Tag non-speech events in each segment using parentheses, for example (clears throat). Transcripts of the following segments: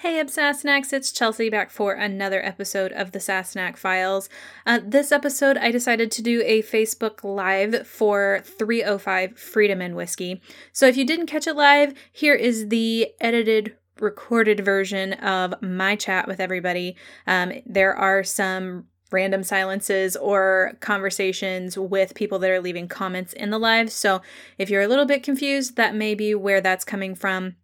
Hey, Absasnacs, it's Chelsea back for another episode of the Sassenach Files. Uh, this episode, I decided to do a Facebook Live for 305 Freedom and Whiskey. So if you didn't catch it live, here is the edited recorded version of my chat with everybody. Um, there are some random silences or conversations with people that are leaving comments in the live. So if you're a little bit confused, that may be where that's coming from.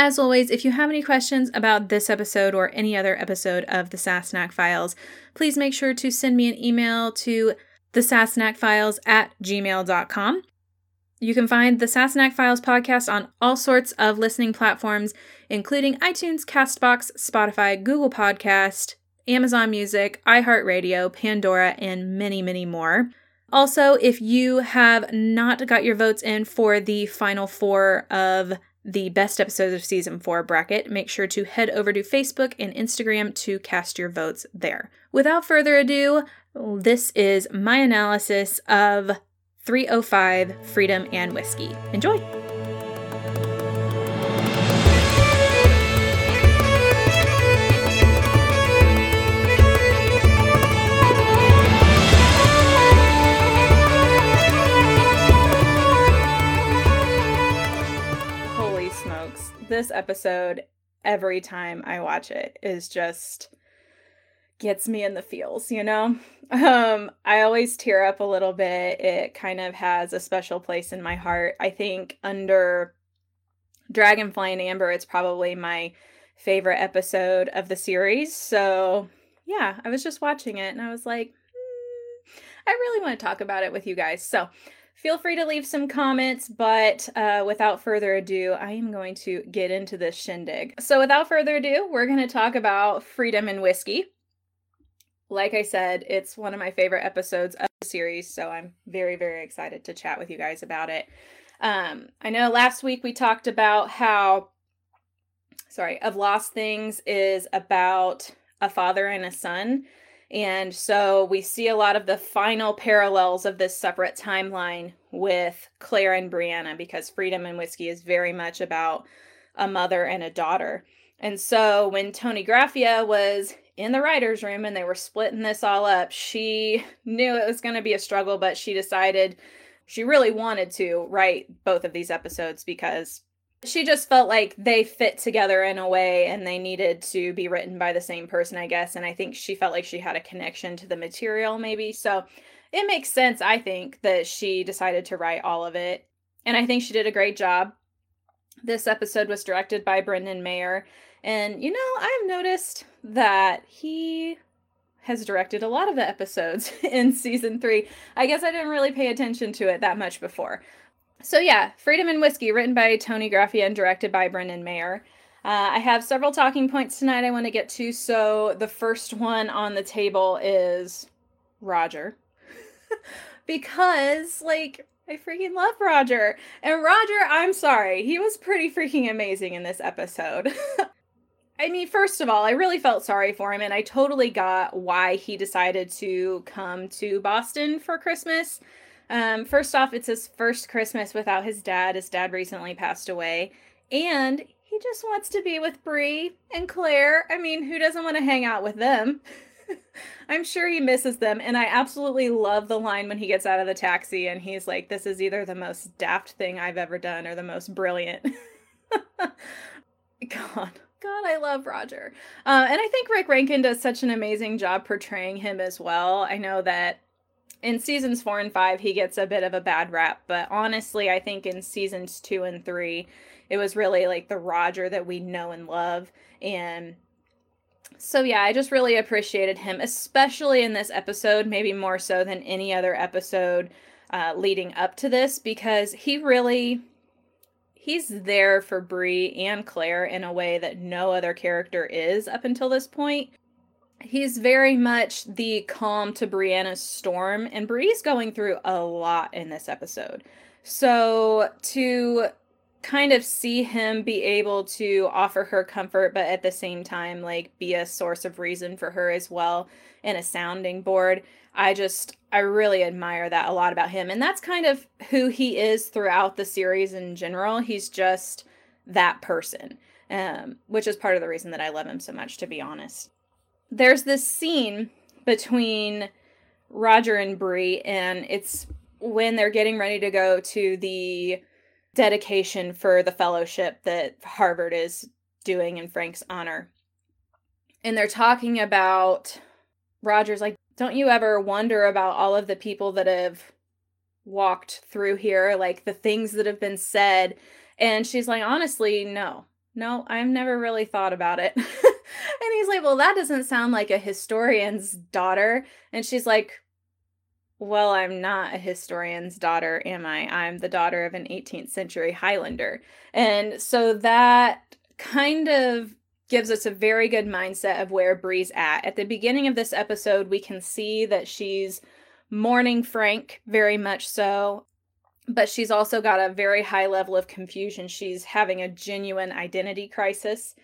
As always, if you have any questions about this episode or any other episode of the Sassenach Files, please make sure to send me an email to the Files at gmail.com. You can find the Sassenach Files podcast on all sorts of listening platforms, including iTunes, Castbox, Spotify, Google Podcast, Amazon Music, iHeartRadio, Pandora, and many, many more. Also, if you have not got your votes in for the final four of the best episodes of season four bracket, make sure to head over to Facebook and Instagram to cast your votes there. Without further ado, this is my analysis of 305 Freedom and Whiskey. Enjoy! This episode every time I watch it is just gets me in the feels, you know? Um I always tear up a little bit. It kind of has a special place in my heart. I think under Dragonfly and Amber it's probably my favorite episode of the series. So, yeah, I was just watching it and I was like, hmm, I really want to talk about it with you guys. So, Feel free to leave some comments, but uh, without further ado, I am going to get into this shindig. So, without further ado, we're going to talk about freedom and whiskey. Like I said, it's one of my favorite episodes of the series, so I'm very, very excited to chat with you guys about it. Um, I know last week we talked about how, sorry, of Lost Things is about a father and a son and so we see a lot of the final parallels of this separate timeline with Claire and Brianna because Freedom and Whiskey is very much about a mother and a daughter. And so when Toni Graphia was in the writer's room and they were splitting this all up, she knew it was going to be a struggle, but she decided she really wanted to write both of these episodes because she just felt like they fit together in a way and they needed to be written by the same person, I guess. And I think she felt like she had a connection to the material, maybe. So it makes sense, I think, that she decided to write all of it. And I think she did a great job. This episode was directed by Brendan Maher. And, you know, I've noticed that he has directed a lot of the episodes (laughs) in season three. I guess I didn't really pay attention to it that much before. So yeah, Freedom and Whiskey, written by Toni Graphia and directed by Brendan Maher. Uh, I have several talking points tonight I want to get to. So the first one on the table is Roger. (laughs) because, like, I freaking love Roger. And Roger, I'm sorry, he was pretty freaking amazing in this episode. (laughs) I mean, first of all, I really felt sorry for him, and I totally got why he decided to come to Boston for Christmas. Um, first off, it's his first Christmas without his dad. His dad recently passed away. And he just wants to be with Bree and Claire. I mean, who doesn't want to hang out with them? (laughs) I'm sure he misses them. And I absolutely love the line when he gets out of the taxi and he's like, This is either the most daft thing I've ever done or the most brilliant. (laughs) God. God, I love Roger. Uh, and I think Rick Rankin does such an amazing job portraying him as well. I know that in seasons four and five, he gets a bit of a bad rap, but honestly, I think in seasons two and three, it was really like the Roger that we know and love. And so, yeah, I just really appreciated him, especially in this episode, maybe more so than any other episode uh, leading up to this, because he really. He's there for Bree and Claire in a way that no other character is up until this point he's very much the calm to Brianna's storm, and Bree's going through a lot in this episode. So to kind of see him be able to offer her comfort, but at the same time, like be a source of reason for her as well and a sounding board. I just, I really admire that a lot about him. And that's kind of who he is throughout the series in general. He's just that person um, which is part of the reason that I love him so much, to be honest. There's this scene between Roger and Bree, and it's when they're getting ready to go to the dedication for the fellowship that Harvard is doing in Frank's honor. And they're talking about Roger's like, don't you ever wonder about all of the people that have walked through here, like the things that have been said? And she's like, honestly, no, no, I've never really thought about it. (laughs) and he's like, well, that doesn't sound like a historian's daughter. And she's like, well, I'm not a historian's daughter, am I? I'm the daughter of an 18th century Highlander. And so that kind of gives us a very good mindset of where Bree's at. At the beginning of this episode, we can see that she's mourning Frank very much so, but she's also got a very high level of confusion. She's having a genuine identity crisis.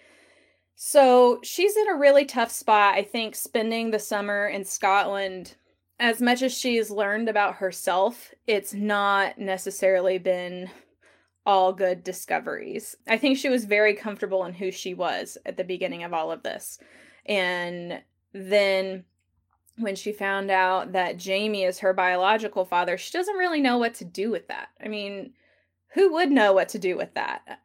So she's in a really tough spot. I think spending the summer in Scotland as much as she's learned about herself, it's not necessarily been all good discoveries. I think she was very comfortable in who she was at the beginning of all of this. And then when she found out that Jamie is her biological father, she doesn't really know what to do with that. I mean, who would know what to do with that?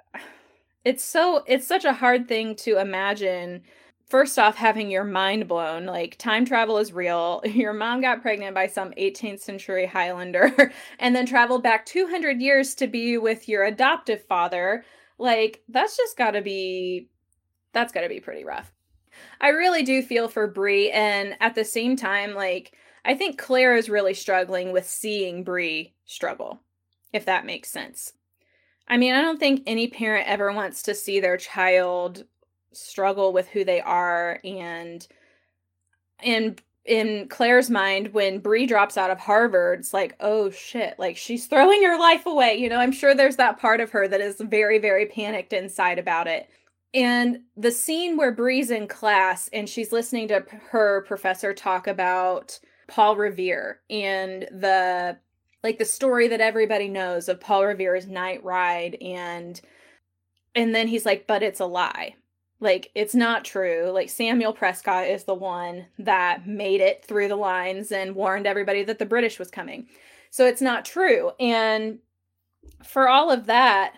It's so it's such a hard thing to imagine first off having your mind blown like time travel is real. (laughs) Your mom got pregnant by some 18th century highlander (laughs) and then traveled back 200 years to be with your adoptive father. Like that's just got to be that's got to be pretty rough. I really do feel for Bree and at the same time like i think claire is really struggling with seeing Bree struggle if that makes sense I mean, I don't think any parent ever wants to see their child struggle with who they are and in in Claire's mind when Bree drops out of Harvard it's like oh shit like she's throwing her life away you know? I'm sure there's that part of her that is very very panicked inside about it. And the scene where Bree's in class and she's listening to her professor talk about Paul Revere and the like the story that everybody knows of Paul Revere's night ride and and then he's like but it's a lie. Like it's not true. Like samuel prescott is the one that made it through the lines and warned everybody that the british was coming. So it's not true. And for all of that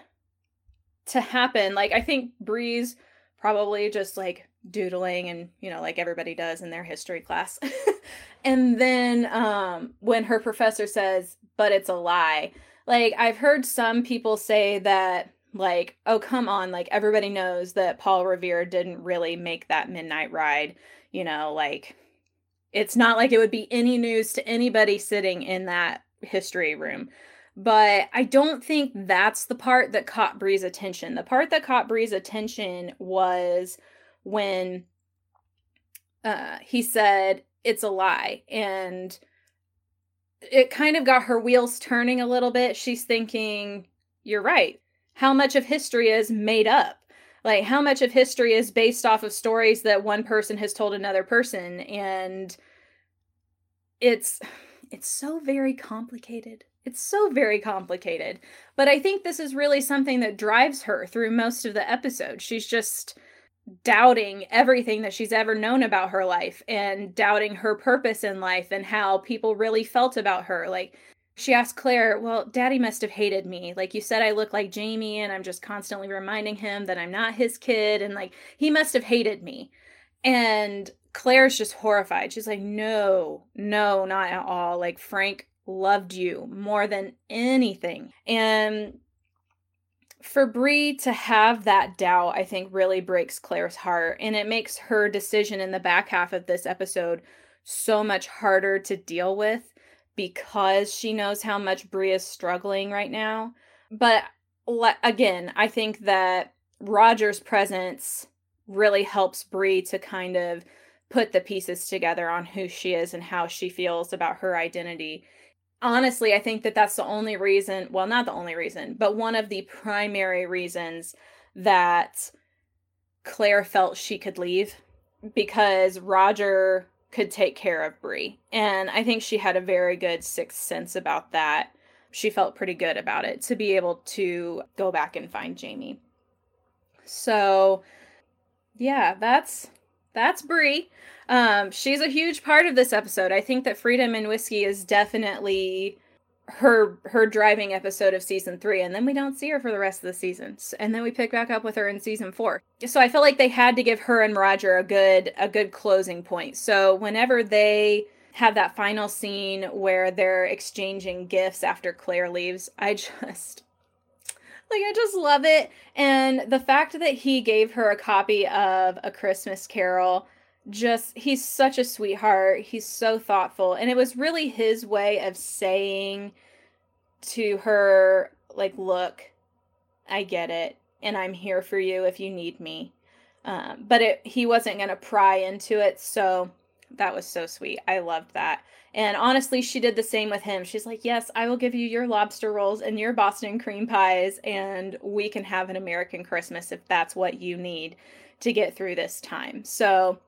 to happen like i think bree's probably just like doodling and you know like everybody does in their history class (laughs) and then um when her professor says but it's a lie like i've heard some people say that like oh come on like everybody knows that paul revere didn't really make that midnight ride you know like it's not like it would be any news to anybody sitting in that history room. But i don't think that's the part that caught bree's attention. The part that caught bree's attention was when uh he said it's a lie and it kind of got her wheels turning a little bit. She's thinking you're right. How much of history is made up? Like how much of history is based off of stories that one person has told another person? And it's it's so very complicated. It's so very complicated. But i think this is really something that drives her through most of the episode. She's just doubting everything that she's ever known about her life and doubting her purpose in life and how people really felt about her like she asked Claire, Well, daddy must have hated me. Like you said, I look like Jamie, and I'm just constantly reminding him that I'm not his kid. And like, he must have hated me. And Claire's just horrified. She's like, No, no, not at all. Like, Frank loved you more than anything. And for Bree to have that doubt, I think really breaks Claire's heart. And it makes her decision in the back half of this episode so much harder to deal with because she knows how much Bree is struggling right now. But again, I think that Roger's presence really helps Bree to kind of put the pieces together on who she is and how she feels about her identity. Honestly, I think that that's the only reason, well, not the only reason, but one of the primary reasons that Claire felt she could leave because Roger could take care of Bree. And I think she had a very good sixth sense about that. She felt pretty good about it to be able to go back and find Jamie. So, yeah, that's that's Brie. Um, she's a huge part of this episode. I think that Freedom and Whiskey is definitely her her driving episode of season three, and then we don't see her for the rest of the seasons, and then we pick back up with her in season four. So I feel like they had to give her and Roger a good a good closing point. So whenever they have that final scene where they're exchanging gifts after Claire leaves, I (laughs) just like I just love it. And the fact that he gave her a copy of A Christmas Carol just he's such a sweetheart. He's so thoughtful. And it was really his way of saying to her like look, I get it and I'm here for you if you need me. Um, but it he wasn't going to pry into it, so that was so sweet. I loved that. And honestly, she did the same with him. She's like, Yes, I will give you your lobster rolls and your Boston cream pies, and we can have an American Christmas if that's what you need to get through this time. So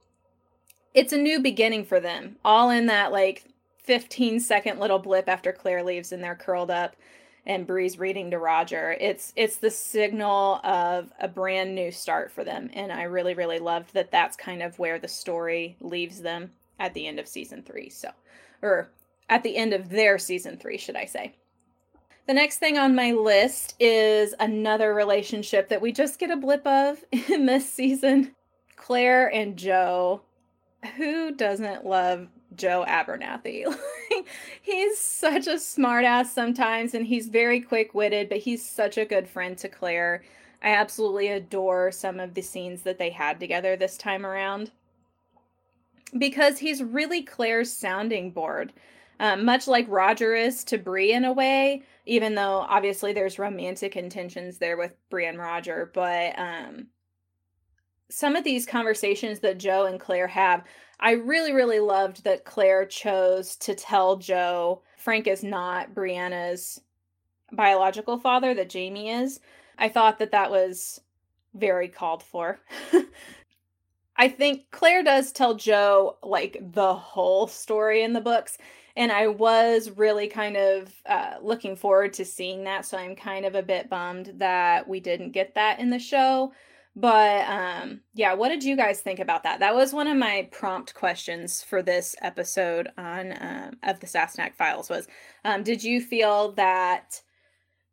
it's a new beginning for them, all in that like 15 second little blip after Claire leaves and they're curled up and Bree's reading to Roger. It's it's the signal of a brand new start for them and I really really loved that that's kind of where the story leaves them at the end of season 3. So or at the end of their season 3, should I say. The next thing on my list is another relationship that we just get a blip of (laughs) in this season. Claire and Joe. Who doesn't love Joe Abernathy. (laughs) he's such a smartass sometimes and he's very quick-witted, but he's such a good friend to Claire. I absolutely adore some of the scenes that they had together this time around. Because he's really Claire's sounding board. Um, much like Roger is to Brie in a way, even though obviously there's romantic intentions there with Brie and Roger, but um, some of these conversations that Joe and Claire have, I really, really loved that Claire chose to tell Joe Frank is not Brianna's biological father, that Jamie is. I thought that that was very called for. (laughs) I think Claire does tell Joe like the whole story in the books. And I was really kind of uh, looking forward to seeing that. So I'm kind of a bit bummed that we didn't get that in the show. But um, yeah, what did you guys think about that? That was one of my prompt questions for this episode on um, of the Sassenach Files. Was um, did you feel that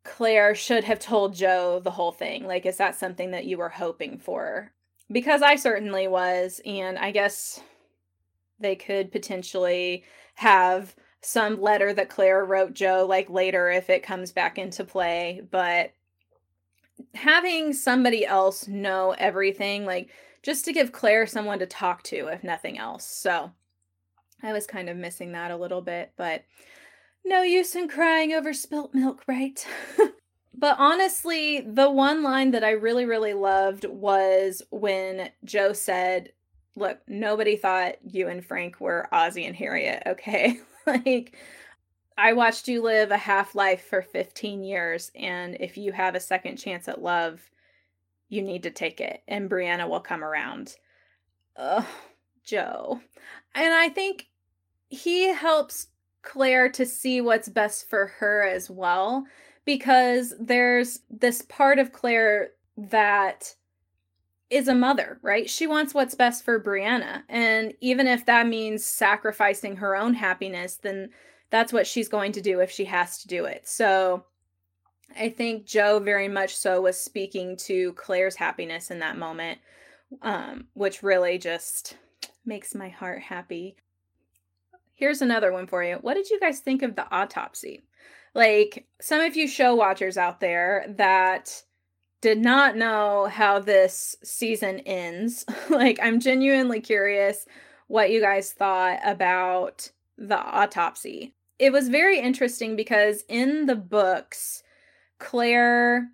Claire should have told Joe the whole thing? Like, is that something that you were hoping for? Because I certainly was, and I guess they could potentially have some letter that Claire wrote Joe like later if it comes back into play, but having somebody else know everything, like just to give Claire someone to talk to, if nothing else. So I was kind of missing that a little bit, but no use in crying over spilt milk, right? (laughs) but honestly, the one line that I really, really loved was when Joe said, Look, nobody thought you and Frank were Ozzie and Harriet, okay? (laughs) like, I watched you live a half life for 15 years, and if you have a second chance at love, you need to take it, and Brianna will come around. Ugh, Joe. And I think he helps Claire to see what's best for her as well, because there's this part of Claire that is a mother, right? She wants what's best for Brianna. And even if that means sacrificing her own happiness, then that's what she's going to do if she has to do it. So I think Joe very much so was speaking to Claire's happiness in that moment, um, which really just makes my heart happy. Here's another one for you. What did you guys think of the autopsy? Like, some of you show watchers out there that did not know how this season ends. (laughs) like, I'm genuinely curious what you guys thought about the autopsy it was very interesting because in the books, Claire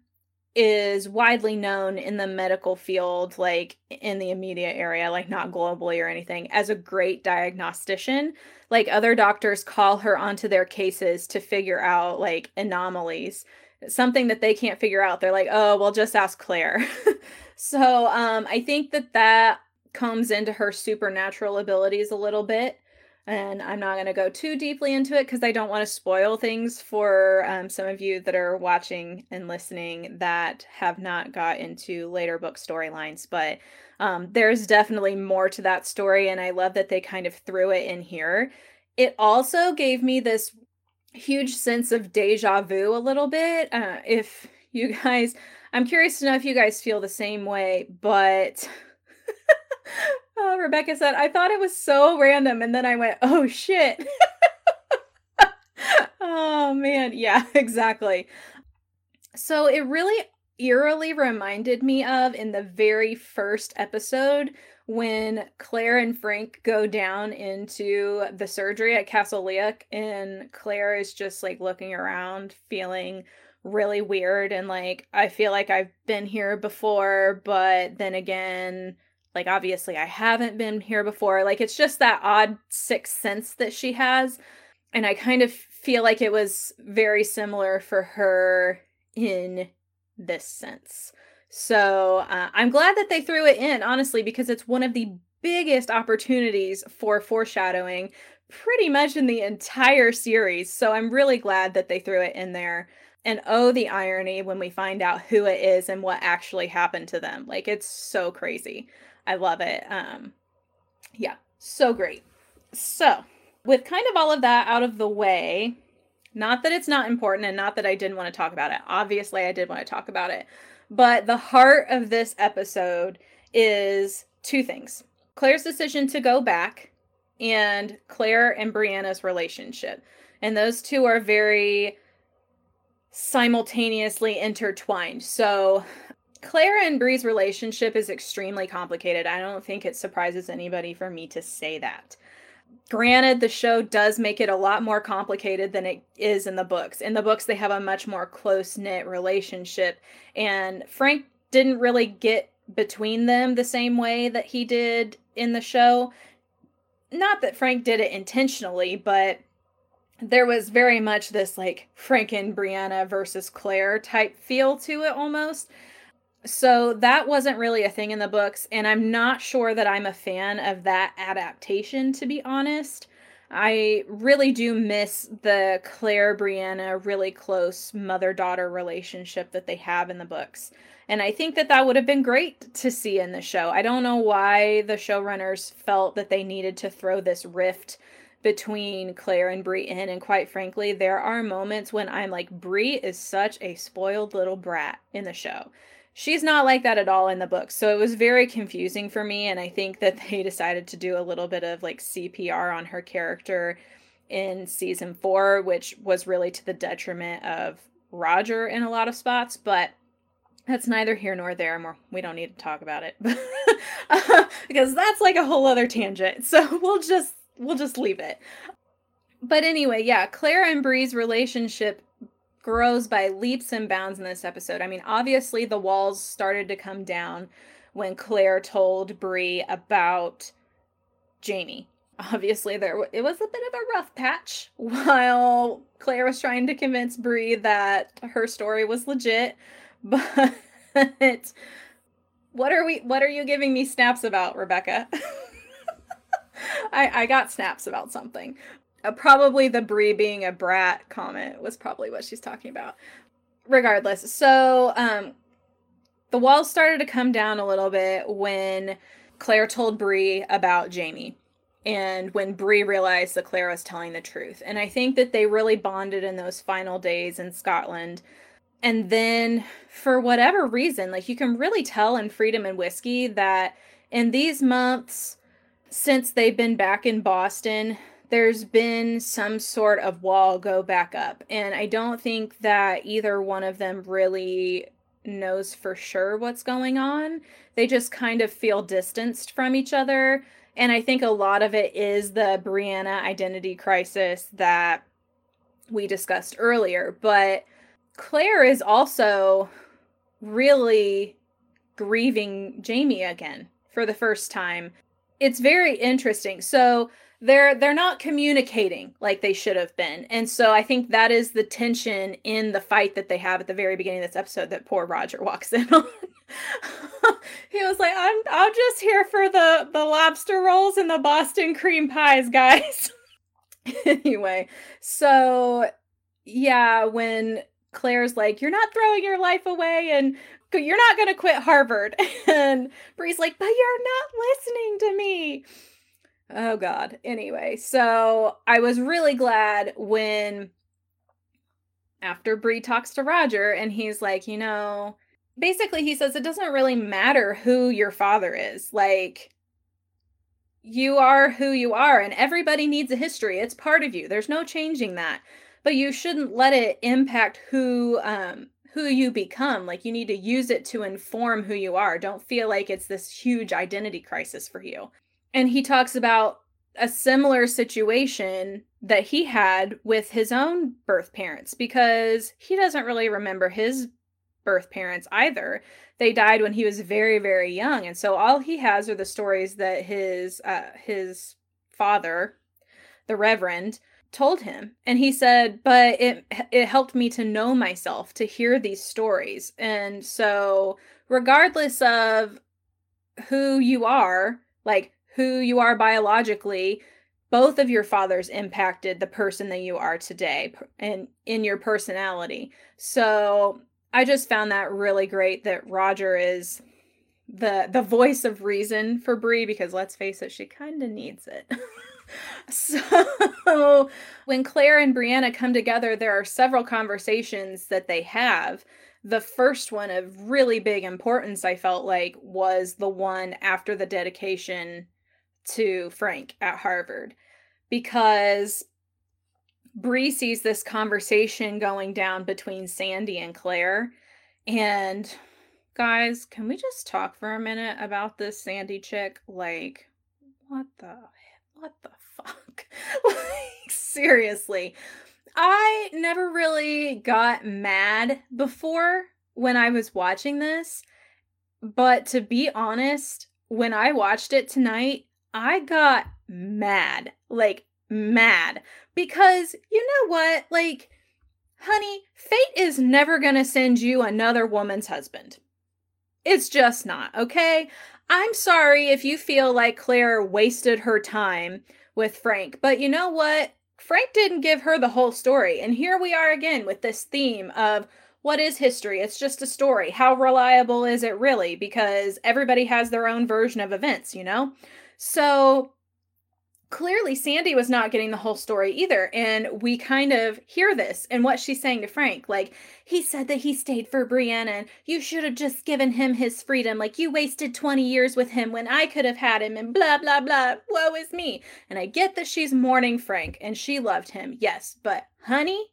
is widely known in the medical field, like in the immediate area, like not globally or anything, as a great diagnostician. Like other doctors call her onto their cases to figure out like anomalies, something that they can't figure out. They're like, oh, well, just ask Claire. (laughs) so um, I think that that comes into her supernatural abilities a little bit and I'm not going to go too deeply into it because I don't want to spoil things for um, some of you that are watching and listening that have not got into later book storylines. But um, there's definitely more to that story, and I love that they kind of threw it in here. It also gave me this huge sense of deja vu a little bit. Uh, if you (laughs) guys, I'm curious to know if you guys feel the same way, but. (laughs) Oh, Rebecca said, I thought it was so random. And then I went, oh shit. (laughs) oh man. Yeah, (laughs) exactly. So it really eerily reminded me of in the very first episode when Claire and Frank go down into the surgery at Castle Leoch and Claire is just like looking around, feeling really weird and like I feel like I've been here before, but then again, like, obviously, I haven't been here before. Like, it's just that odd sixth sense that she has. And I kind of feel like it was very similar for her in this sense. So uh, I'm glad that they threw it in, honestly, because it's one of the biggest opportunities for foreshadowing pretty much in the entire series. So I'm really glad that they threw it in there. And oh, the irony when we find out who it is and what actually happened to them. Like, it's so crazy. I love it. Um, yeah, so great. So, with kind of all of that out of the way, not that it's not important and not that I didn't want to talk about it. Obviously, I did want to talk about it. But the heart of this episode is two things Claire's decision to go back and Claire and Brianna's relationship. And those two are very simultaneously intertwined. So Claire and Bree's relationship is extremely complicated. I don't think it surprises anybody for me to say that. Granted, the show does make it a lot more complicated than it is in the books. In the books, they have a much more close knit relationship, and Frank didn't really get between them the same way that he did in the show. Not that Frank did it intentionally, but there was very much this like Frank and Brianna versus Claire type feel to it almost. So that wasn't really a thing in the books, and I'm not sure that I'm a fan of that adaptation, to be honest. I really do miss the Claire Brianna really close mother daughter relationship that they have in the books. And I think that that would have been great to see in the show. I don't know why the showrunners felt that they needed to throw this rift between Claire and Brie in. And quite frankly, there are moments when I'm like, Brie is such a spoiled little brat in the show she's not like that at all in the book. So it was very confusing for me. And I think that (laughs) they decided to do a little bit of like CPR on her character in season four, which was really to the detriment of Roger in a lot of spots. But that's neither here nor there. More, we don't need to talk about it (laughs) because that's like a whole other tangent. (laughs) So we'll just we'll just leave it. But anyway, yeah, Claire and Bree's relationship grows by leaps and bounds in this episode. I mean, obviously the walls started to come down when Claire told Bree about Jamie. Obviously, there it was a bit of a rough patch (laughs) while Claire was trying to convince Bree that her story was legit. (laughs) But what are we? What are you giving me snaps about, Rebecca? (laughs) I I got snaps about something. Uh, probably the Brie being a brat comment was probably what she's talking about. Regardless, so um, the walls started to come down a little bit when Claire told Brie about Jamie and when Brie realized that Claire was telling the truth. And I think that they really bonded in those final days in Scotland. And then for whatever reason, like you can really tell in Freedom and Whiskey that in these months since they've been back in Boston, there's been some sort of wall go back up. And I don't think that either one of them really knows for sure what's going on. They just kind of feel distanced from each other. And I think a lot of it is the Brianna identity crisis that we discussed earlier. But Claire is also really grieving Jamie again for the first time. It's very interesting. So, they're they're not communicating like they should have been and so i think that is the tension in the fight that they have at the very beginning of this episode that poor roger (laughs) walks in on (laughs) he was like i'm i'm just here for the the lobster rolls and the boston cream pies guys (laughs) anyway, so yeah, when Claire's like, You're not throwing your life away and you're not going to quit Harvard. And Bree's like, But you're not listening to me. Oh, God. Anyway, so I was really glad when after Bree talks to Roger and he's like, You know, basically he says it doesn't really matter who your father is. Like, you are who you are, and everybody needs a history. It's part of you. There's no changing that but you shouldn't let it impact who um who you become like you need to use it to inform who you are don't feel like it's this huge identity crisis for you and he talks about a similar situation that he had with his own birth parents because he doesn't really remember his birth parents either. They died when he was very very young. And so all he has are the stories that his uh his father the reverend told him. And he said but it it helped me to know myself to hear these stories. And so regardless of who you are like who you are biologically both of your fathers impacted the person that you are today and in your personality so i just found that really great that roger is the the voice of reason for Bree because let's face it she kind of needs it (laughs) so when Claire and Brianna come together, there are several conversations that they have. The first one of really big importance, I felt like, was the one after the dedication to Frank at Harvard. Because Bree sees this conversation going down between Sandy and Claire. And guys, can we just talk for a minute about this Sandy chick? Like, what the what the fuck? (laughs) like, seriously. I never really got mad before when I was watching this, but to be honest, when I watched it tonight, I got mad. Like, mad. Because you know what? Like, honey, fate is never gonna send you another woman's husband. It's just not, okay? I'm sorry if you feel like Claire wasted her time with Frank. But you know what? Frank didn't give her the whole story. And here we are again with this theme of what is history? It's just a story. How reliable is it really? Because everybody has their own version of events, you know? So clearly Sandy was not getting the whole story either. And we kind of hear this and what she's saying to Frank. Like, he said that he stayed for Brianna and you should have just given him his freedom. Like, you wasted 20 years with him when I could have had him and blah, blah, blah. Woe is me. And I get that she's mourning Frank and she loved him. Yes, but honey,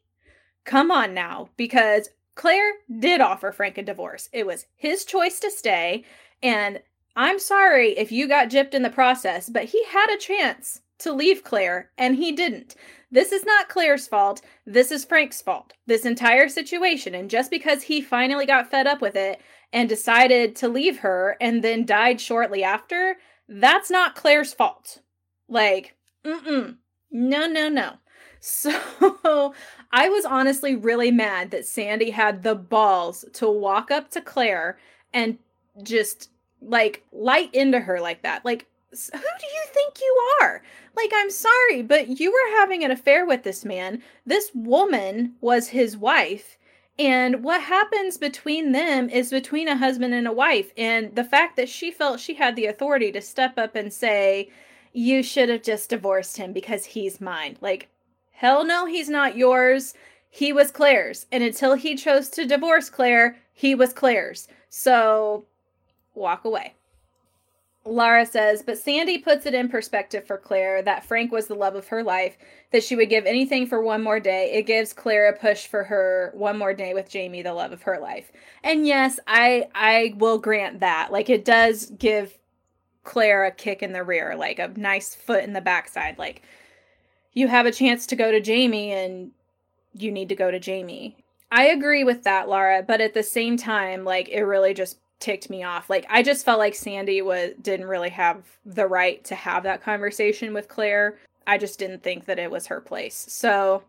come on now because Claire did offer Frank a divorce. It was his choice to stay. And I'm sorry if you got gypped in the process, but he had a chance to leave Claire, and he didn't. This is not Claire's fault. This is Frank's fault. This entire situation. And just because he finally got fed up with it and decided to leave her and then died shortly after, that's not Claire's fault. Like, mm-mm. No, no, no. (laughs) So I was honestly really mad that Sandy had the balls to walk up to Claire and just like light into her like that. Like, who do you think you are? Like, I'm sorry, but you were having an affair with this man. This woman was his wife. And what happens between them is between a husband and a wife. And the fact that she felt she had the authority to step up and say, You should have just divorced him because he's mine. Like, hell no, he's not yours. He was Claire's. And until he chose to divorce Claire, he was Claire's. So walk away. Lara says, but Sandy puts it in perspective for Claire that Frank was the love of her life, that she would give anything for one more day. It gives Claire a push for her one more day with Jamie, the love of her life. And yes, I I will grant that. Like it does give Claire a kick in the rear, like a nice foot in the backside. Like you have a chance to go to Jamie and you need to go to Jamie. I agree with that, Laura, but at the same time, like it really just ticked me off. Like I just felt like Sandy was didn't really have the right to have that conversation with Claire. I just didn't think that it was her place. So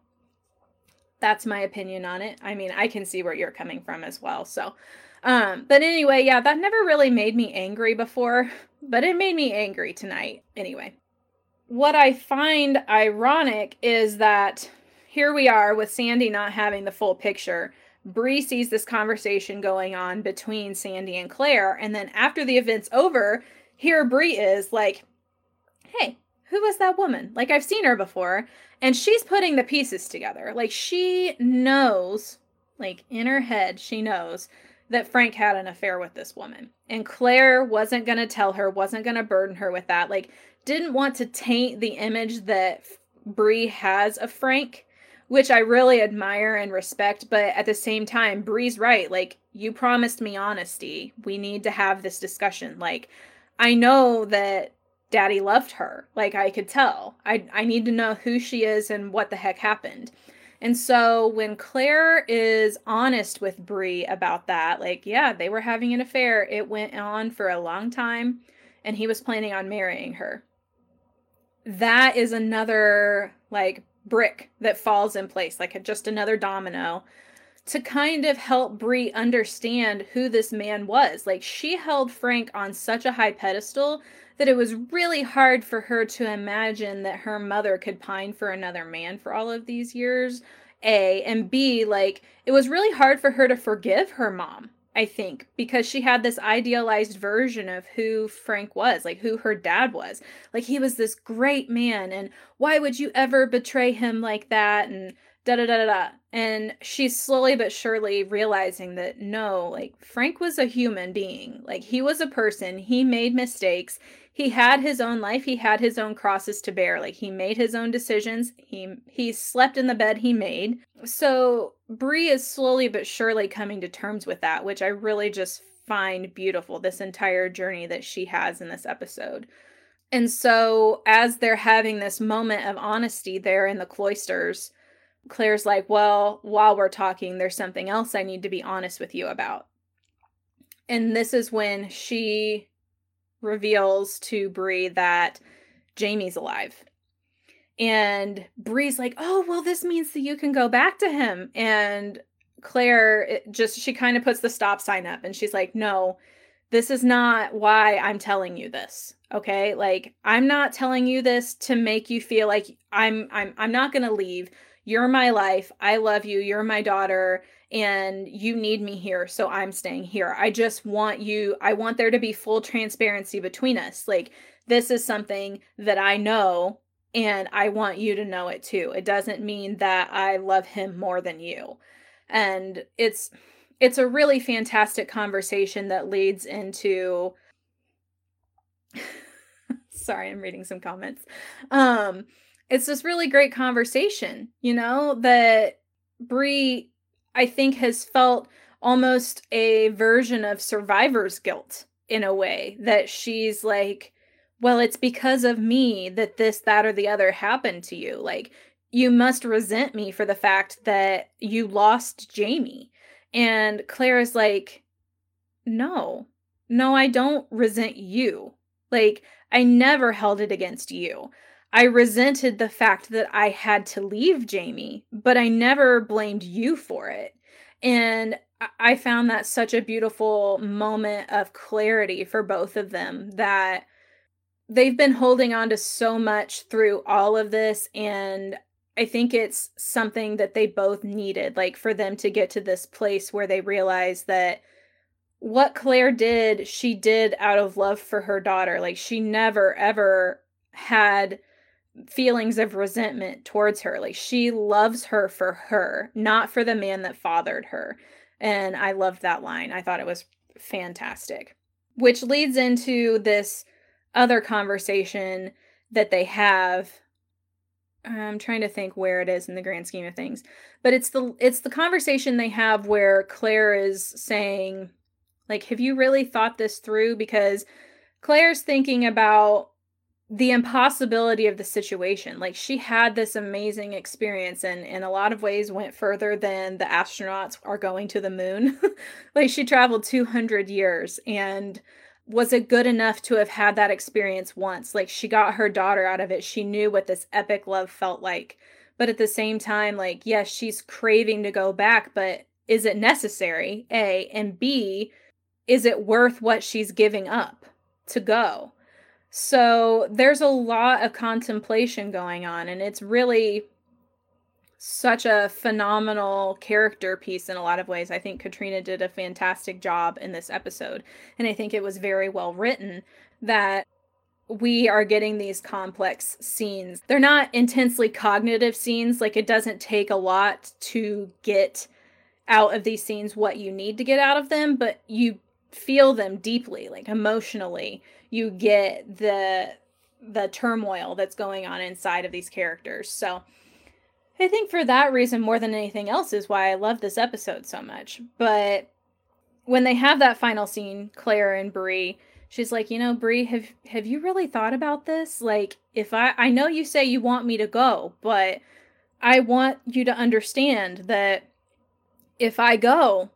that's my opinion on it. I mean, I can see where you're coming from as well. So um but anyway, yeah, that never really made me angry before, but it made me angry tonight anyway. what I find ironic is that here we are with Sandy not having the full picture. Bree sees this conversation going on between Sandy and Claire, and then after the event's over, here Bree is like, "Hey, who was that woman? Like I've seen her before." And she's putting the pieces together. Like she knows, like in her head, she knows that Frank had an affair with this woman. And Claire wasn't going to tell her, wasn't going to burden her with that. Like didn't want to taint the image that Bree has of Frank, which I really admire and respect, but at the same time, Bree's right. Like you promised me honesty. We need to have this discussion. Like I know that daddy loved her. Like I could tell. I I need to know who she is and what the heck happened. And so when Claire is honest with Bree about that, like, yeah, they were having an affair. It went on for a long time and he was planning on marrying her. That is another like brick that falls in place, like just another domino to kind of help Bree understand who this man was. Like she held Frank on such a high pedestal that it was really hard for her to imagine that her mother could pine for another man for all of these years. A and B, like it was really hard for her to forgive her mom, I think, because she had this idealized version of who Frank was, like who her dad was. Like he was this great man, and why would you ever betray him like that? And da da da da da. And she's slowly but surely realizing that no, like Frank was a human being. Like he was a person. He made mistakes. He had his own life. He had his own crosses to bear. Like he made his own decisions. He he slept in the bed he made. So Bree is slowly but surely coming to terms with that, which I really just find beautiful. This entire journey that she has in this episode. And so as they're having this moment of honesty there in the cloisters, Claire's like, Well, while we're talking, there's something else I need to be honest with you about. And this is when she reveals to Bree that Jamie's alive. And Bree's like, Oh, well, this means that you can go back to him. And Claire just, she kind of puts the stop sign up and she's like, No, this is not why I'm telling you this. Okay? Like I'm not telling you this to make you feel like I'm I'm I'm not going to leave you're my life. I love you. You're my daughter and you need me here. So I'm staying here. I just want you, I want there to be full transparency between us. Like, this is something that I know and I want you to know it too. It doesn't mean that I love him more than you. And it's, it's a really fantastic conversation that leads into (laughs) sorry i'm reading some comments um it's this really great conversation, you know, that Bree, I think, has felt almost a version of survivor's guilt in a way that she's like, well, it's because of me that this, that, or the other happened to you. Like, you must resent me for the fact that you lost Jamie. And Claire is like, no, no, I don't resent you. Like, I never held it against you. I resented the fact that I had to leave Jamie, but I never blamed you for it. And I found that such a beautiful moment of clarity for both of them that they've been holding on to so much through all of this. And I think it's something that they both needed, like for them to get to this place where they realize that what Claire did, she did out of love for her daughter. Like she never, ever had feelings of resentment towards her. Like she loves her for her, not for the man that fathered her. And I loved that line. I thought it was fantastic. Which leads into this other conversation that they have. I'm trying to think where it is in the grand scheme of things. But it's the it's the conversation they have where Claire is saying like have you really thought this through because Claire's thinking about the impossibility of the situation. Like she had this amazing experience and in a lot of ways went further than the astronauts are going to the moon. (laughs) like she traveled 200 years and was it good enough to have had that experience once? Like she got her daughter out of it. She knew what this epic love felt like. But at the same time, like, yes, she's craving to go back, but is it necessary? A. And B, is it worth what she's giving up to go? So there's a lot of contemplation going on, and it's really such a phenomenal character piece in a lot of ways. I think Caitriona did a fantastic job in this episode, and I think it was very well written that we are getting these complex scenes. They're not intensely cognitive scenes, like it doesn't take a lot to get out of these scenes what you need to get out of them, but you feel them deeply, like emotionally. You get the the turmoil that's going on inside of these characters. So I think for that reason more than anything else is why I love this episode so much. But when they have that final scene, Claire and Bree, she's like, "You know, Bree, have have you really thought about this? Like if I I know you say you want me to go, but I want you to understand that if I go,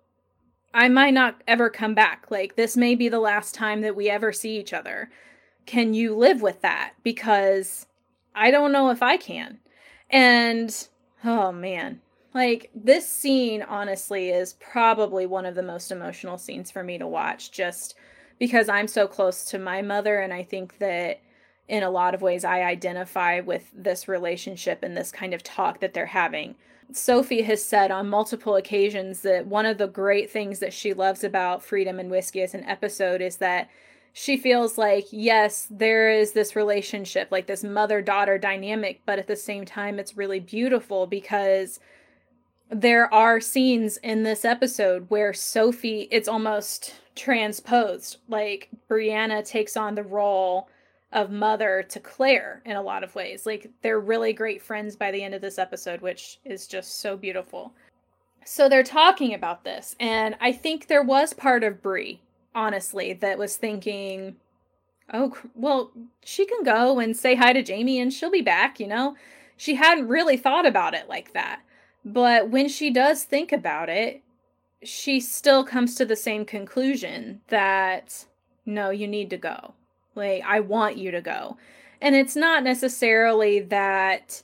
I might not ever come back. Like, this may be the last time that we ever see each other. Can you live with that? Because I don't know if I can. And oh man, like this scene honestly is probably one of the most emotional scenes for me to watch just because I'm so close to my mother and I think that in a lot of ways I identify with this relationship and this kind of talk that they're having. Sophie has said on multiple occasions that one of the great things that she loves about Freedom and Whisky as an episode is that she feels like yes there is this relationship like this mother daughter dynamic but at the same time it's really beautiful because there are scenes in this episode where sophie it's almost transposed. Like brianna takes on the role of mother to claire in a lot of ways like they're really great friends by the end of this episode which is just so beautiful so they're talking about this and i think there was part of brie honestly, that was thinking, oh, well, she can go and say hi to Jamie and she'll be back, you know? She hadn't really thought about it like that. But when she does think about it, she still comes to the same conclusion that no, you need to go. Like, I want you to go. And it's not necessarily that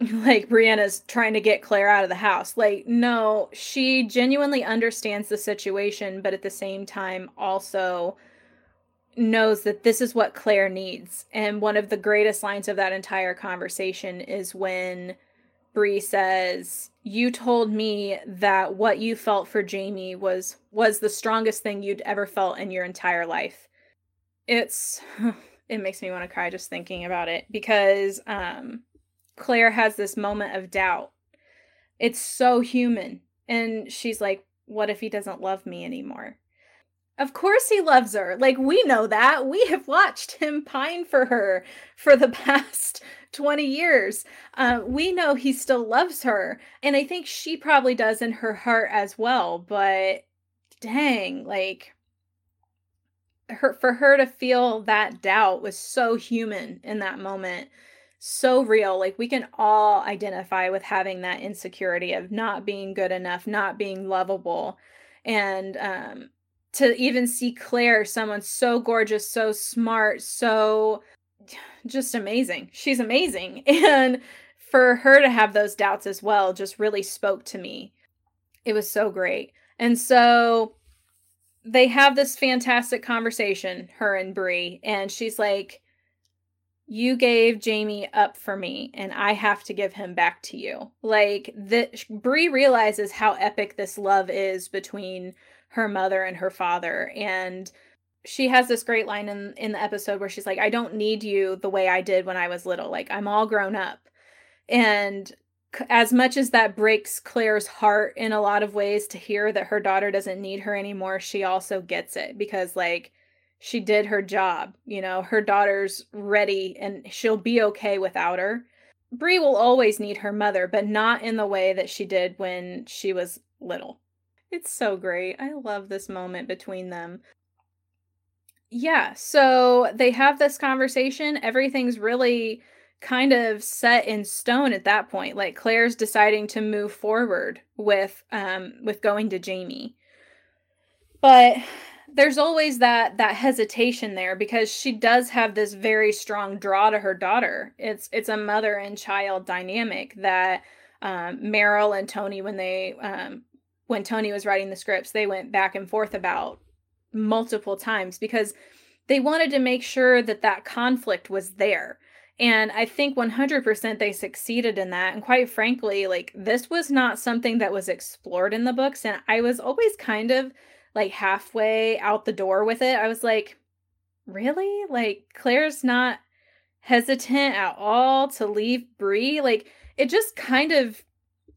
(laughs) like Brianna's trying to get Claire out of the house. Like, no, she genuinely understands the situation, but at the same time also knows that this is what Claire needs. And one of the greatest lines of that entire conversation is when Bree says, "You told me that what you felt for Jamie was was the strongest thing you'd ever felt in your entire life." It's (sighs) it makes me want to cry just thinking about it because um Claire has this moment of doubt. It's so human. And she's like, What if he doesn't love me anymore? Of course he loves her. Like, we know that. We have watched him pine for her for the (laughs) past 20 years. Uh, we know he still loves her. And I think she probably does in her heart as well. But dang, like, her, for her to feel that doubt was so human in that moment so real. Like we can all identify with having that insecurity of not being good enough, not being lovable. And um to even see Claire, someone so gorgeous, so smart, so just amazing. She's amazing. (laughs) And for her to have those doubts as well just really spoke to me. It was so great. And so they have this fantastic conversation, her and Bree, and she's like, you gave Jamie up for me and I have to give him back to you. Like the Bree realizes how epic this love is between her mother and her father and she has this great line in in the episode where she's like I don't need you the way I did when I was little. Like I'm all grown up. And as much as that breaks Claire's heart in a lot of ways to hear that her daughter doesn't need her anymore, she also gets it because like she did her job. You know, her daughter's ready and she'll be okay without her. Bree will always need her mother, but not in the way that she did when she was little. It's so great. I love this moment between them. Yeah, so they have this conversation. Everything's really kind of set in stone at that point. Like Claire's deciding to move forward with um with going to Jamie. But there's always that that hesitation there because she does have this very strong draw to her daughter. It's it's a mother and child dynamic that um, Maril and Toni when they um, when Toni was writing the scripts they went back and forth about multiple times because they wanted to make sure that that conflict was there. And I think 100% they succeeded in that. And quite frankly, like this was not something that was explored in the books. And I was always kind of like halfway out the door with it. I was like, really? Like Claire's not hesitant at all to leave Bree? Like it just kind of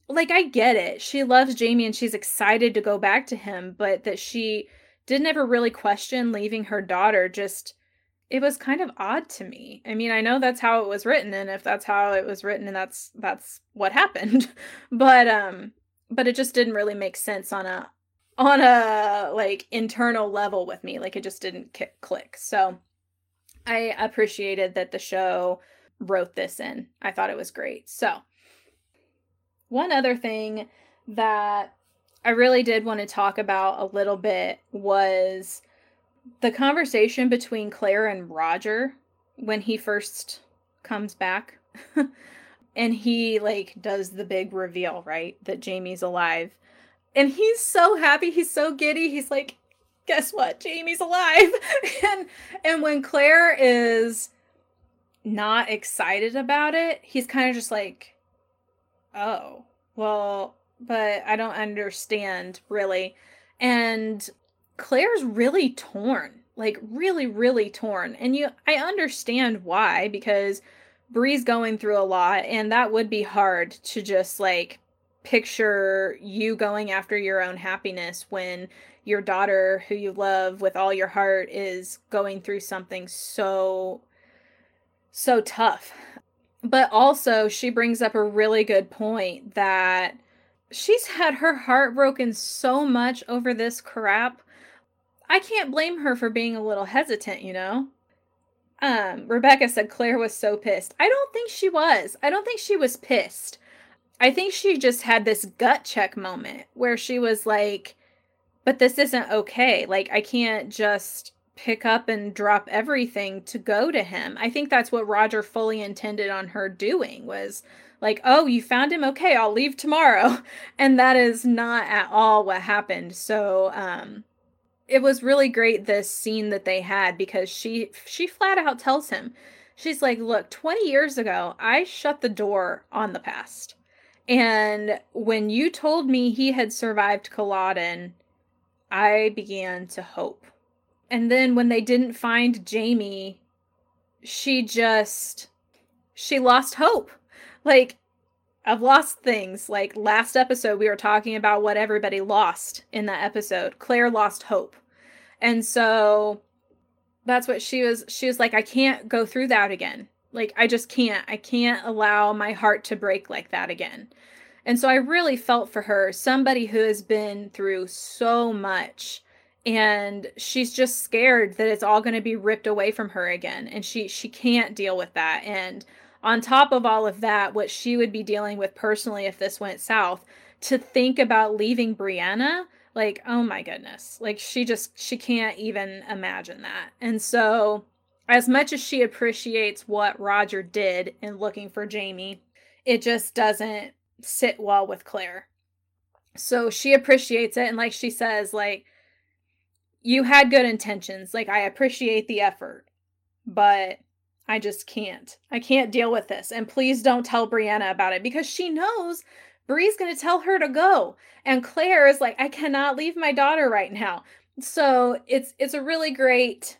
like I get it. She loves Jamie and she's excited to go back to him, but that she didn't ever really question leaving her daughter just it was kind of odd to me. I mean, I know that's how it was written and if that's how it was written and that's that's what happened. (laughs) but um but it just didn't really make sense on a on a like internal level with me. Like it just didn't k- click. So I appreciated that the show wrote this in. I thought it was great. So one other thing that I really did want to talk about a little bit was the conversation between Claire and Roger when he first comes back. (laughs) and he like does the big reveal, right? That Jamie's alive. And he's so happy, he's so giddy. He's like, "Guess what? Jamie's alive." (laughs) and and when Claire is not excited about it, he's kind of just like, "Oh, well, but I don't understand really." And Claire's really torn, like really, really torn. And you, I understand why because Bree's going through a lot, and that would be hard to just like picture you going after your own happiness when your daughter, who you love with all your heart, is going through something so, so tough. But also, she brings up a really good point that she's had her heart broken so much over this crap I can't blame her for being a little hesitant, you know? Um, Rebecca said Claire was so pissed. I don't think she was. I don't think she was pissed. I think she just had this gut check moment where she was like, but this isn't okay. Like, I can't just pick up and drop everything to go to him. I think that's what Roger fully intended on her doing was like, oh, you found him? Okay, I'll leave tomorrow. (laughs) And that is not at all what happened. So, um, it was really great this scene that they had because she she flat out tells him she's like look 20 years ago i shut the door on the past and when you told me he had survived culloden i began to hope and then when they didn't find jamie she just she lost hope like I've lost things. Like last episode, we were talking about what everybody lost in that episode. Claire lost hope. And so that's what she was she was like I can't go through that again. Like I just can't. I can't allow my heart to break like that again. And so I really felt for her, somebody who has been through so much and she's just scared that it's all going to be ripped away from her again and she she can't deal with that and on top of all of that what she would be dealing with personally if this went south to think about leaving Brianna like oh my goodness. Like she just she can't even imagine that. And so as much as she appreciates what roger did in looking for jamie it just doesn't sit well with claire. So she appreciates it and like she says like you had good intentions. Like i appreciate the effort but i just can't. I can't deal with this and please don't tell brianna about it because she knows Bree's going to tell her to go. And Claire is like, I cannot leave my daughter right now. So it's it's a really great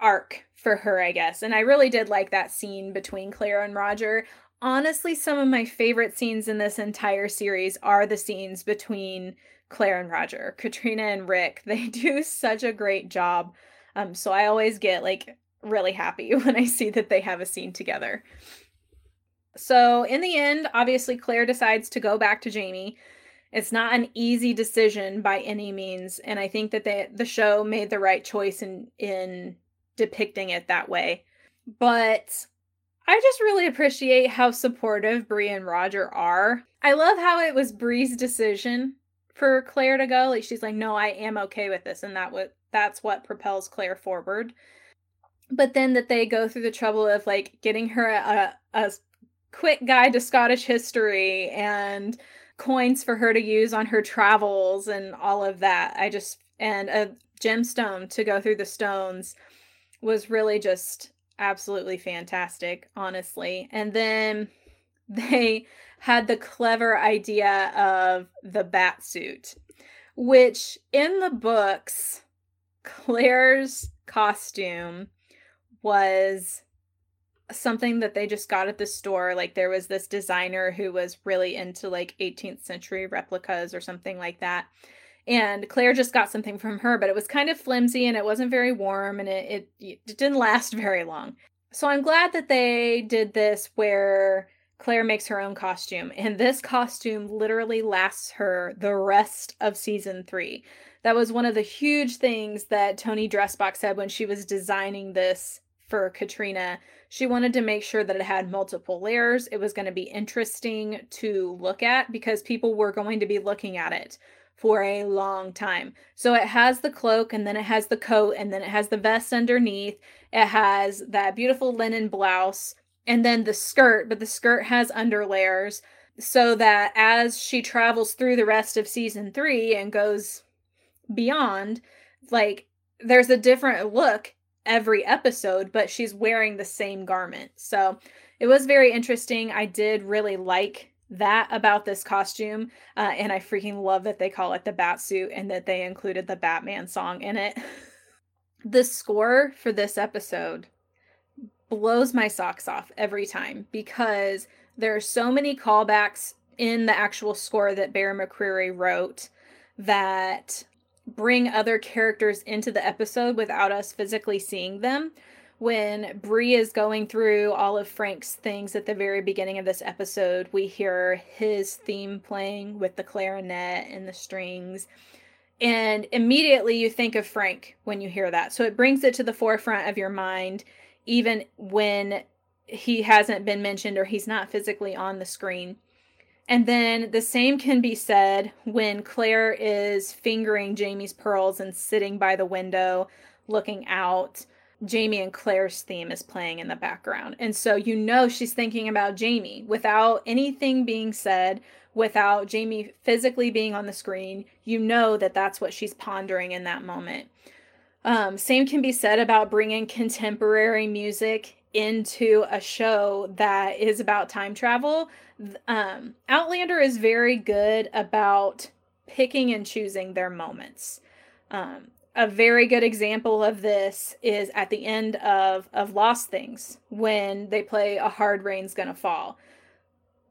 arc for her, I guess. And I really did like that scene between Claire and Roger. Honestly, some of my favorite scenes in this entire series are the scenes between Claire and Roger. Caitriona and Rick, (laughs) they do such a great job. Um, so I always get like really happy (laughs) when I see that they have a scene together. So, in the end, obviously, Claire decides to go back to Jamie. It's not an easy decision by any means, and I think that they, the show made the right choice in in depicting it that way. But I just really appreciate how supportive Bree and Roger are. I love how it was Bree's decision for Claire to go. Like she's like, "No, I am okay with this," and that what that's what propels Claire forward. But then that they go through the trouble of like getting her a, a quick guide to Scottish history and coins for her to use on her travels and all of that. I just and a gemstone to go through the stones. was really just absolutely fantastic, honestly. And then (laughs) they had the clever idea of the bat suit, which in the books, Claire's costume was something that they just got at the store. Like there was this designer who was really into like 18th century replicas or something like that. And Claire just got something from her, but it was kind of flimsy and it wasn't very warm and it, it, it didn't last (laughs) very long. So I'm glad that they did this where Claire makes her own costume, and this costume literally lasts her the rest of season three. That was one of the huge things that Tony Dresbach said when she was designing this for Caitriona. She wanted to make sure that it had multiple layers. It was going to be interesting to look at because people were going to be looking at it for a long time. So it has the cloak and then it has the coat and then it has the vest underneath. It has that beautiful linen blouse and then the skirt, but the skirt has underlayers so that as she travels through the rest of season 3 and goes beyond, like there's a different look every episode, but she's wearing the same garment. So it was very interesting. I did really like that about this costume. Uh, and I freaking love that they call it the bat suit and that they included the Batman song in it. (laughs) the score for this episode blows my socks off every time because there are so many callbacks in the actual score that Bear McCreary wrote that bring other characters into the episode without us physically seeing them. When Bree is going through all of Frank's things at the very beginning of this episode, we hear his theme playing with the clarinet and the strings. And immediately you think of Frank when you hear that. So it brings it to the forefront of your mind even when he hasn't been mentioned or he's not physically on the screen. And then the same can be said when Claire is fingering Jamie's pearls and sitting by the window looking out. Jamie and Claire's theme is playing in the background. And so you know she's thinking about Jamie without anything being said, without Jamie physically being on the screen. You know that that's what she's pondering in that moment. Um, same can be said about bringing contemporary music into a show that is about time travel. Um, Outlander is very good about picking and choosing their moments. Um, a very good example of this is at the end of of Lost Things when they play "A Hard Rain's Gonna Fall."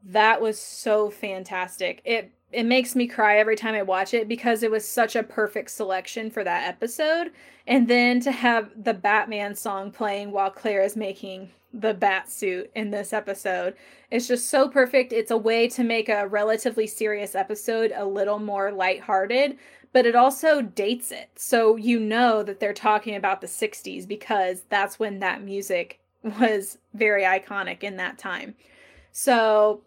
That was so fantastic. It it makes me cry every time I watch it because it was such a perfect selection for that episode. And then to have the Batman song playing while Claire is making the bat suit in this episode, it's just so perfect. It's a way to make a relatively serious episode a little more lighthearted, but it also dates it. So you know that they're talking about the 60s because that's when that music (laughs) was very iconic in that time. So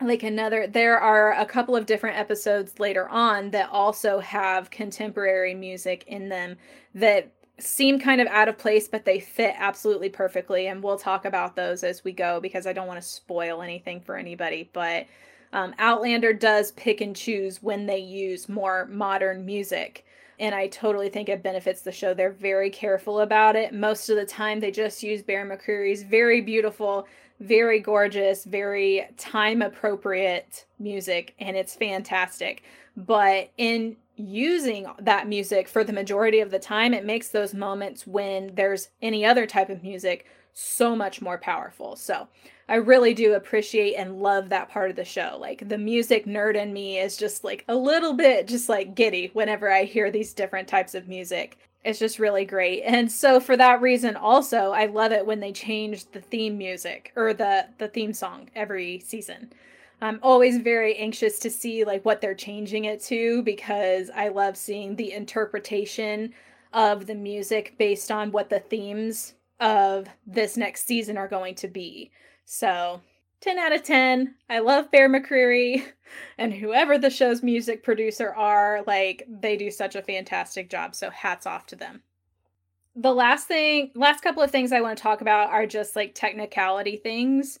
like another there are a couple of different episodes later on that also have contemporary music in them that seem kind of out of place but they fit absolutely perfectly and we'll talk about those as we go because i don't want to spoil anything for anybody but um, outlander does pick and choose when they use more modern music and I totally think it benefits the show. They're very careful about it. Most of the time, they just use Bear McCreary's very beautiful very gorgeous, very time appropriate music, and it's fantastic. But in using that music for the majority of the time, it makes those moments when there's any other type of music so much more powerful. So I really do appreciate and love that part of the show. Like the music nerd in me is just like a little bit just like giddy whenever I hear these different types of music. It's just really great. And so for that reason also, I love it when they change the theme music or the the theme song every season. I'm always very anxious to see like what they're changing it to because I love seeing the interpretation of the music based on what the themes of this next season are going to be. So 10 out of 10. I love Bear McCreary (laughs) and whoever the show's music producer are, like they do such a fantastic job. So hats off to them. The last thing, last couple of things I want to talk about are just like technicality things.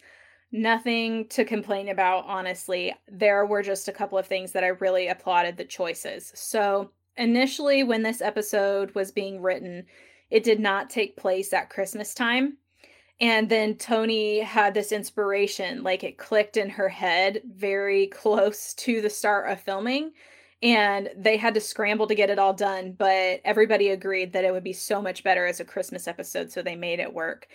Nothing to complain about, honestly. There were just a couple of things that I really applauded the choices. So, initially, when this episode was being written, it did not take place at Christmas time. And then Toni had this inspiration, like it clicked in her head very (laughs) close to the start of filming. And they had to scramble to get it all done, but everybody agreed that it would be so much better as a Christmas episode, so they made it work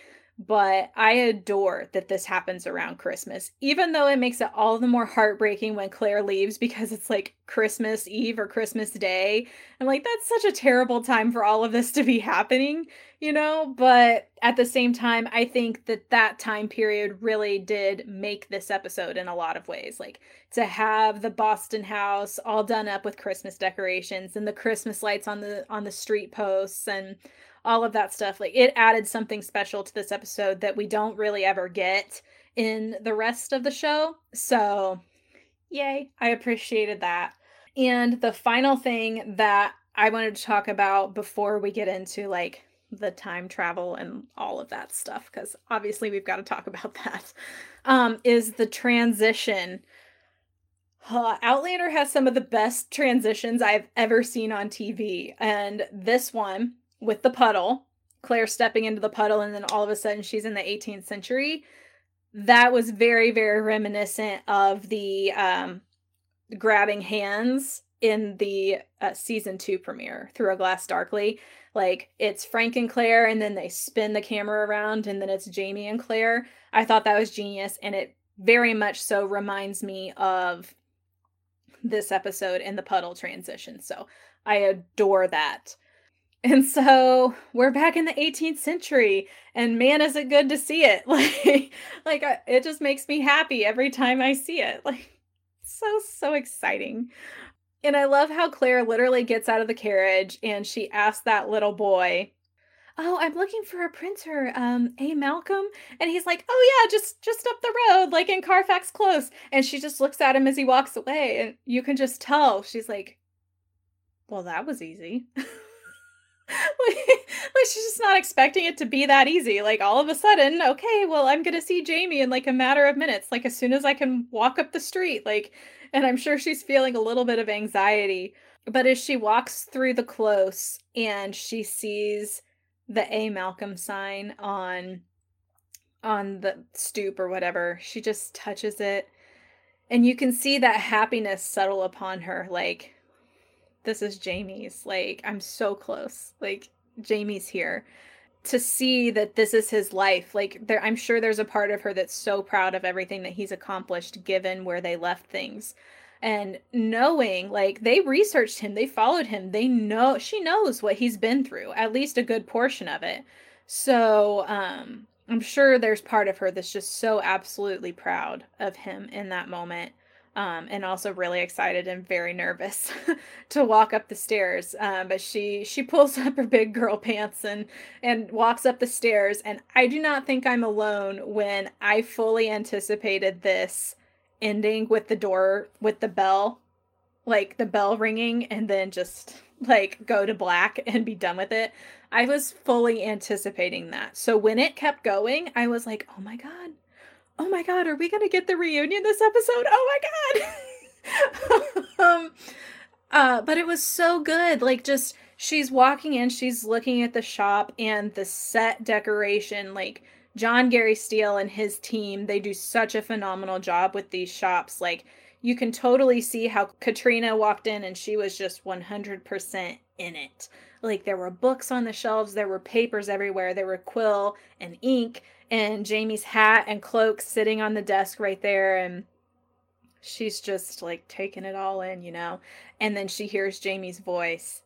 but I adore that this happens around Christmas, even though it makes it all the more heartbreaking when Claire leaves because it's like Christmas Eve or Christmas Day. I'm like, that's such a terrible time for all of this to be happening, you know? But at the same time, I think that that time period really did make this episode in a lot of ways. Like to have the Boston house all done up with Christmas decorations and the Christmas lights on the on the street posts and all of that stuff. Like it added something special to this episode that we don't really ever get in the rest of the show. So, yay, I appreciated that. And the final thing that I wanted to talk about before we get into like the time travel and all of that stuff because obviously we've got to talk (laughs) about that um, is the transition uh, Outlander has some of the best transitions I've ever seen on TV. And this one with the puddle, Claire stepping into the puddle, and then all of a sudden she's in the 18th century. That was very, very reminiscent of the um, grabbing hands in the uh, season two premiere through a glass darkly. Like it's frank and claire and then they spin the camera around and then it's jamie and claire. I thought that was genius and it very much so reminds me of this episode in the puddle transition. So i adore that and so we're back in the 18th century and man is it good to see it. (laughs) Like like it just makes me happy every time I see it. (laughs) Like so so exciting. And I love how Claire literally gets out of the carriage and she asks that little boy, "Oh, I'm looking for a printer, um, A. Malcolm." And he's like, "Oh yeah, just just up the road, like in Carfax Close." And she just looks at him as he walks away, and you can just tell she's like, "Well, that was easy." (laughs) like, (laughs) she's just not expecting it to be that easy. Like all of a sudden, okay, well, I'm gonna see Jamie in like a matter of minutes, like as soon as I can walk up the street. Like, and I'm sure she's feeling a little bit of anxiety. But as she walks through the close and she sees the A Malcolm sign on on the stoop or whatever, she just touches it. And you can see that happiness settle upon her. Like, this is Jamie's. Like, I'm so close. Like, Jamie's here. To see that this is his life, like there I'm sure there's a part of her that's so proud of everything that he's accomplished given where they left things. And knowing like they researched him, they followed him, they know she knows what he's been through, at least a good portion of it. So, um I'm sure there's part of her that's just so absolutely proud of him in that moment um, and also really excited and very nervous (laughs) to walk up the stairs. Um, but she she pulls (laughs) up her big girl pants and and walks up the stairs. And I do not think I'm alone when I fully anticipated this ending with the door with the bell, like the bell ringing, and then just like go to black and be done with it. I was fully anticipating that. So when it kept going, I was like, oh my god oh my god, are we gonna get the reunion this episode? Oh my god. (laughs) um uh but it was so good. Like just she's walking in, she's looking at the shop and the set decoration, like Jon Gary Steele and his team, they do such a phenomenal job with these shops. Like you can totally see how Caitriona walked in and she was just 100% in it. Like there were books on the shelves, there were papers everywhere, there were quill and ink and Jamie's hat and cloak sitting on the desk right there and she's just like taking it all in, you know. And then she hears Jamie's voice.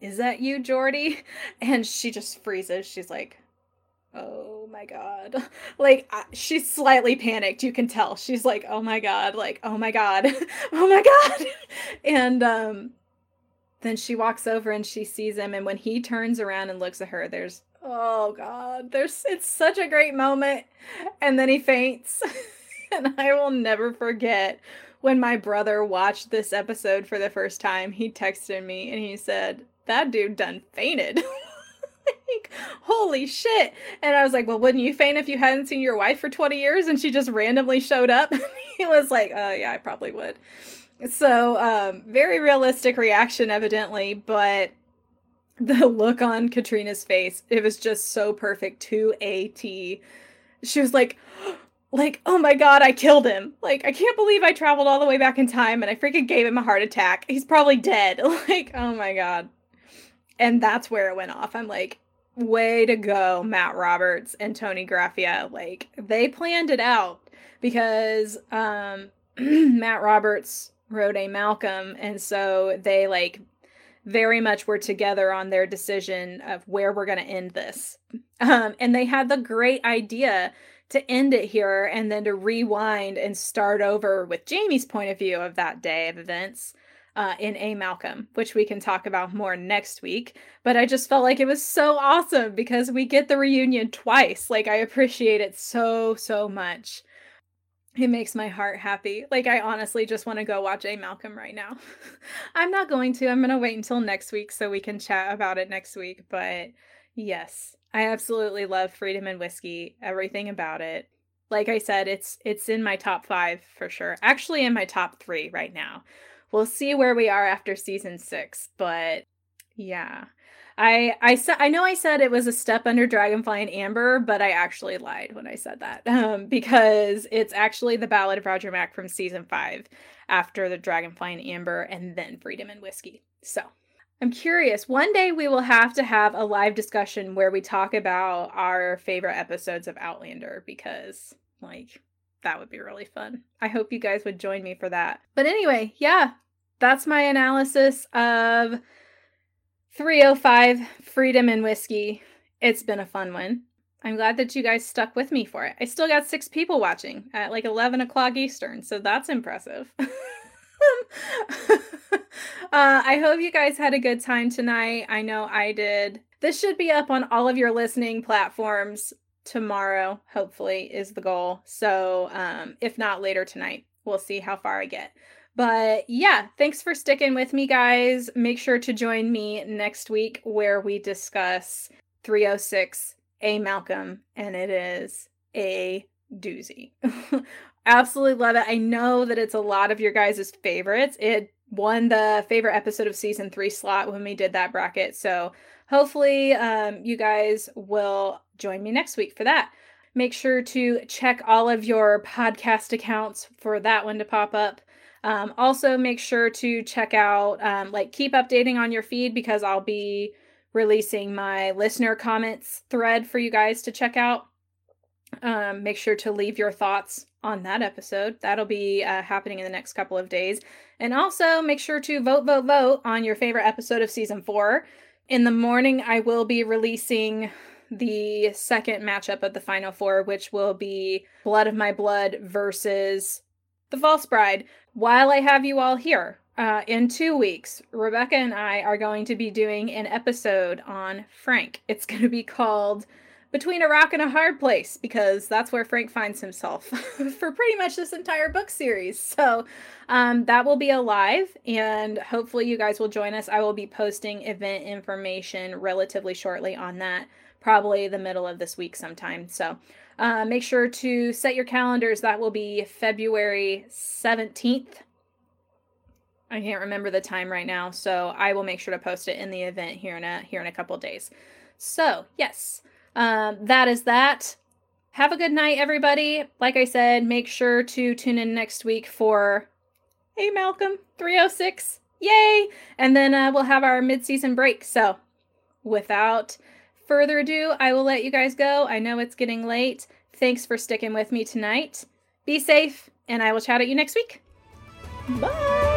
Is that you, Geordie? (laughs) And she just freezes. She's like, "Oh my god." (laughs) Like she's slightly panicked, you can tell. She's like, "Oh my god." Like, "Oh my god." (laughs) "Oh my god." And um then she walks over and she sees him and when he turns around and looks at her, there's Oh god, there's it's such a great moment. And then he faints. (laughs) and I will never forget when my brother watched this episode for the first time. He texted me and he said, "That dude done fainted." (laughs) like, holy shit. And I was like, well, wouldn't you faint if you hadn't seen your wife for 20 years and she just randomly showed up? (laughs) he was like, oh, yeah, I probably would. So, um, very realistic reaction, evidently, but (laughs) the look on Caitriona's face, it was just so perfect to a T. She was like, (gasps) like, oh my god, I killed him. Like, I can't believe I traveled all the way back in time and I freaking gave him a heart attack. He's probably dead. (laughs) Like, oh my god. And that's where it went off. I'm like, way to go, Matt Roberts and Toni Graphia. Like, they planned it out because um (clears throat) Matt Roberts wrote a Malcolm, and so they like very much were together on their decision of where we're going to end this. Um, and they had the great idea to end it here and then to rewind and start over with Jamie's point of view of that day of events uh, in A Malcolm, which we can talk about more next week. But I just felt like it was so awesome because we get the reunion twice. Like, I appreciate it so, so much. It makes my heart happy. Like, I honestly just want to go watch A Malcolm right now. (laughs) I'm not going to. I'm going to wait until next week so we can chat about it next week. But yes, I absolutely love Freedom and Whisky, everything about it. Like I said, it's it's in my top 5 for sure. Actually in my top 3 right now. We'll see where we are after season 6, but yeah. I I said I know I said it was a step under Dragonfly in Amber, but I actually lied when I said that (laughs) um, because it's actually the Ballad of Roger Mac from season five, after the Dragonfly in Amber, and then Freedom and Whisky. So I'm curious. One day we will have to have a live discussion where we talk about our favorite episodes of Outlander because like that would be really fun. I hope you guys would join me for that. But anyway, yeah, that's my analysis of 305 Freedom and Whisky. It's been a fun one. I'm glad that you guys stuck with me for it. I still got six people watching at like 11 o'clock Eastern, so that's impressive. (laughs) uh, I hope you guys had a good time tonight. I know I did. This should be up on all of your listening platforms tomorrow, hopefully, is the goal. So, um, if not later tonight, we'll see how far I get. But yeah, thanks for sticking with me, guys. Make sure to join me next week where we discuss 306 A Malcolm, and it is a doozy. (laughs) Absolutely love it. I know that it's a lot of your guys' favorites. It won the favorite episode of season three slot when we did that bracket. So hopefully, um, you guys will join me next week for that. Make sure to check all of your podcast accounts for that one to pop up. Um, also, make sure to check out, um, like, keep updating on your feed because I'll be releasing my listener comments thread for you guys to check out. Um, make sure to leave your thoughts on that episode. That'll be uh, happening in the next couple of days. And also, make sure to vote, vote, vote on your favorite episode of season four. In the morning, I will be releasing the second matchup of the final four, which will be Blood of My Blood versus The False Bride, while I have you all here, uh, in two weeks, Rebecca and I are going to be doing an episode on Frank. It's (laughs) going to be called Between a Rock and a Hard Place because that's where Frank finds himself (laughs) for pretty much this entire book series. So um, that will be alive, and hopefully, you guys will join us. I will be posting event information relatively shortly on that, probably the middle of this week sometime. So uh, make sure to set your calendars. That will be February 17th. I can't remember the time right now, so I will make sure to post it in the event here in a here in a couple days. So yes, um, that is that. Have a good night, everybody. Like I said, make sure to tune in next week for A Malcolm 306. Yay! And then uh, we'll have our mid-season break. So without further ado, I will let you guys go. I know it's getting late. Thanks for sticking with me tonight. Be safe, and I will chat at you next week. Bye.